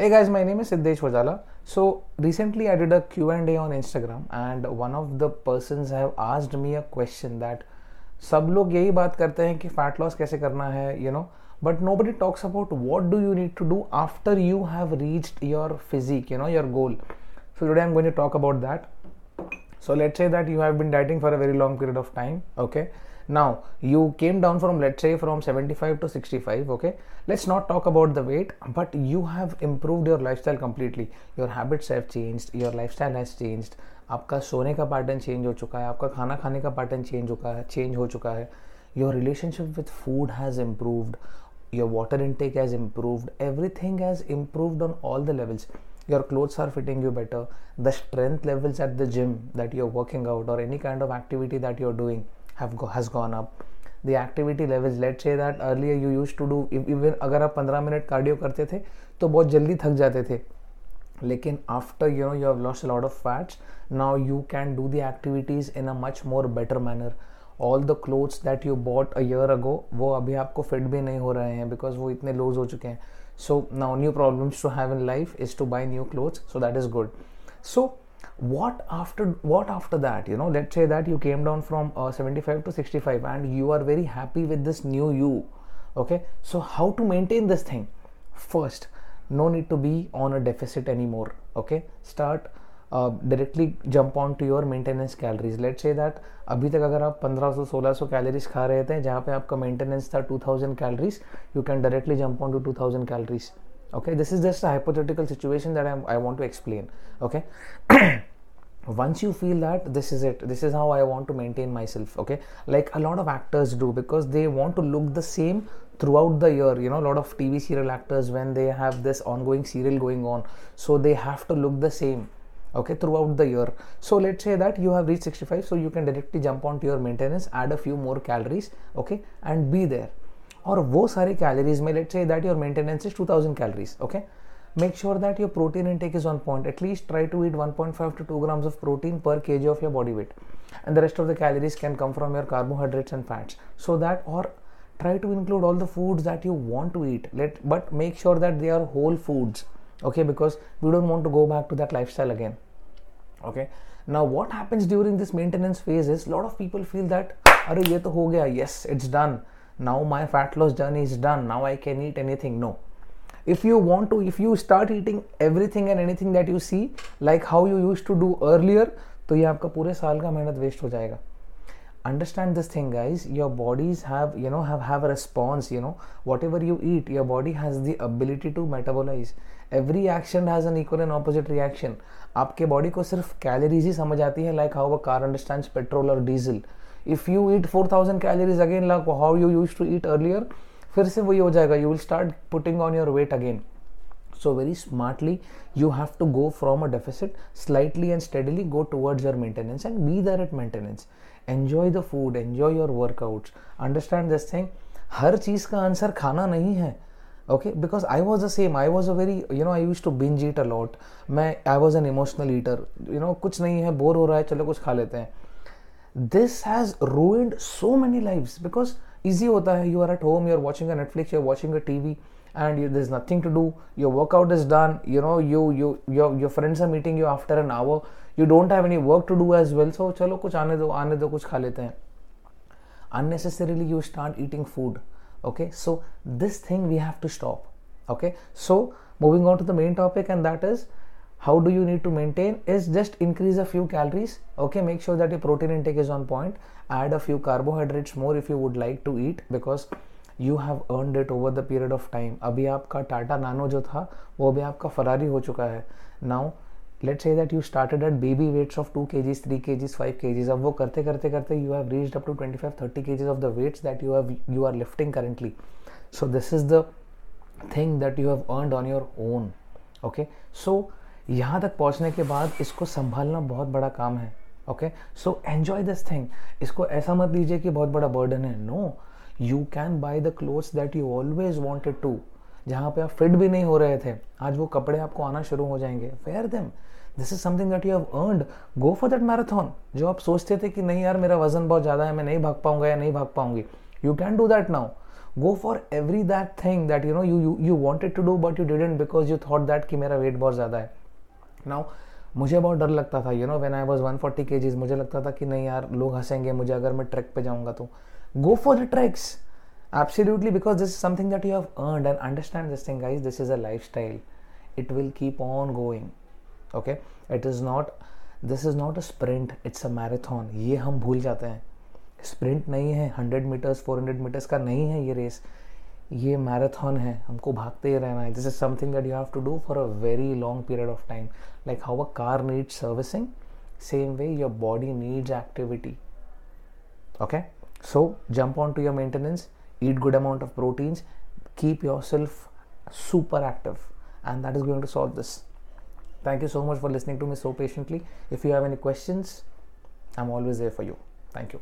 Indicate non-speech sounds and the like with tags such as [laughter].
Hey guys, my name is Siddesh Wajala. So recently I did a Q&A on Instagram and one of the persons have asked me a question that सब लोग यही बात करते हैं कि fat loss कैसे करना है you know but nobody talks about what do you need to do after you have reached your physique you know your goal so today I am going to talk about that so let's say that you have been dieting for a very long period of time okay now you came down from let's say from 75 to 65 okay let's not talk about the weight but you have improved your lifestyle completely your habits have changed your lifestyle has changed आपका सोने का pattern change हो चुका है आपका खाना खाने का पैटर्न चेंज हो है चेंज हो चुका है your relationship with food has improved your water intake has improved everything has improved on all the levels your clothes are fitting you better the strength levels at the gym that you're working out or any kind of activity that you're doing have go, has gone up. The activity levels let's say that earlier you used to do even अगर आप 15 minute cardio करते थे तो बहुत जल्दी थक जाते थे. लेकिन after you know you have lost lot of fats now you can do the activities in a much more better manner all the clothes that you bought a year ago वो अभी आपको फिट भी नहीं हो रहे हैं because वो इतने लूज हो चुके हैं. So now new problems to have in life is to buy new clothes so that is good so what after what after that you know let's say that you came down from uh, 75 to 65 and you are very happy with this new you okay so how to maintain this thing first no need to be on a deficit anymore okay start uh, directly jump on to your maintenance calories let's say that अभी तक अगर आप 1500 1600 calories खा रहे थे जहाँ पे आपका मेंटेनेंस था 2000 calories you can directly jump on to 2000 calories okay this is just a hypothetical situation that I'm, i want to explain okay? [clears throat] Once you feel that this is it this is how i want to maintain myself okay? Like a lot of actors do because they want to look the same throughout the year you know a lot of tv serial actors when they have this ongoing serial going on so they have to look the same okay throughout the year. So let's say that you have reached 65 so you can directly jump onto your maintenance add a few more calories okay and be there और वो सारे calories में let say that your maintenance is 2000 calories okay make sure that your protein intake is on point at least try to eat 1.5 to 2 grams of protein per kg of your body weight and the rest of the calories can come from your carbohydrates and fats so that or try to include all the foods that you want to eat let but make sure that they are whole foods okay because we don't want to go back to that lifestyle again okay now what happens during this maintenance phase is a lot of people feel that अरे ये तो हो गया yes it's done Now my fat loss journey is done now i can eat anything no if you want to if you start eating everything and anything that you see like how you used to do earlier तो ये आपका पूरे साल का मेहनत waste हो जाएगा understand this thing guys your bodies have you know have have a response you know whatever you eat your body has the ability to metabolize every action has an equal and opposite reaction आपके body को सिर्फ़ calories ही समझ आती है like how a car understands petrol और diesel if you eat four thousand calories again like how you use to eat earlier फिर से वही हो जाएगा. You will start putting on your weight again so very smartly you have to go from a deficit slightly and steadily go towards your maintenance and be there at maintenance enjoy the food enjoy your workouts understand this thing हर चीज़ का answer खाना नहीं है. Okay because I was a same I was a very you know I use to binge eat a lot मैं I was an emotional eater you know कुछ नहीं है bore हो रहा है, चलो कुछ खा लेते हैं. this has ruined so many lives because easy hota hai you are at home you are watching a netflix you are watching a tv and you, there's nothing to do. Your workout is done. You know you you your, your friends are meeting you after an hour. You don't have any work to do as well. So chalo kuch aane do aane do kuch kha lete hain. Unnecessarily you start eating food. Okay? So this thing we have to stop. Okay? So moving on to the main topic and that is how do you need to maintain is just increase a few calories okay make sure that your protein intake is on point add a few carbohydrates more if you would like to eat because you have earned it over the period of time अभी आपका टाटा नानो जो था वो अभी आपका Ferrari हो चुका है now let's say that you started at baby weights of 2 kgs 3 kgs 5 kgs अब वो करते करते करते you have reached up to 25 30 kgs of the weights that you have you are lifting currently so this is the thing that you have earned on your own okay so यहाँ तक पहुँचने के बाद इसको संभालना बहुत बड़ा काम है okay so enjoy this thing इसको ऐसा मत लीजिए कि बहुत बड़ा बर्डन है। No you can buy the clothes that you always wanted to जहाँ पे आप फिट भी नहीं हो रहे थे। आज वो कपड़े आपको आना शुरू हो जाएँगे। Fair them this is something that you have earned go for that marathon जो आप सोचते थे कि नहीं यार, मेरा वज़न बहुत ज़्यादा है, मैं नहीं भाग पाऊँगा या नहीं भाग पाऊँगी। You can do that now go for every that thing that you know you you wanted to do but you you because you thought that कि मेरा वेट बहुत ज़्यादा है। नाउ मुझे बहुत डर लगता था you know when I was one forty K Gs मुझे लगता था कि नहीं यार, लोग हंसेंगे मुझे अगर मैं ट्रैक पर जाऊँगा तो। Go for the tracks absolutely because this is something that you have earned and understand this thing guys this is a lifestyle it will keep on going okay it is not this is not a sprint it's a marathon ये हम भूल जाते हैं। Sprint नहीं है। Hundred meters four hundred meters का नहीं है ये रेस ये मैराथन है, हमको भागते ही रहना है। This is something that you have to do for a very long period of time like how a car need servicing same way your body needs activity okay so jump on to your maintenance eat good amount of proteins keep yourself super active and that is going to solve this thank you so much for listening to me so patiently if you have any question I am always there for you thank you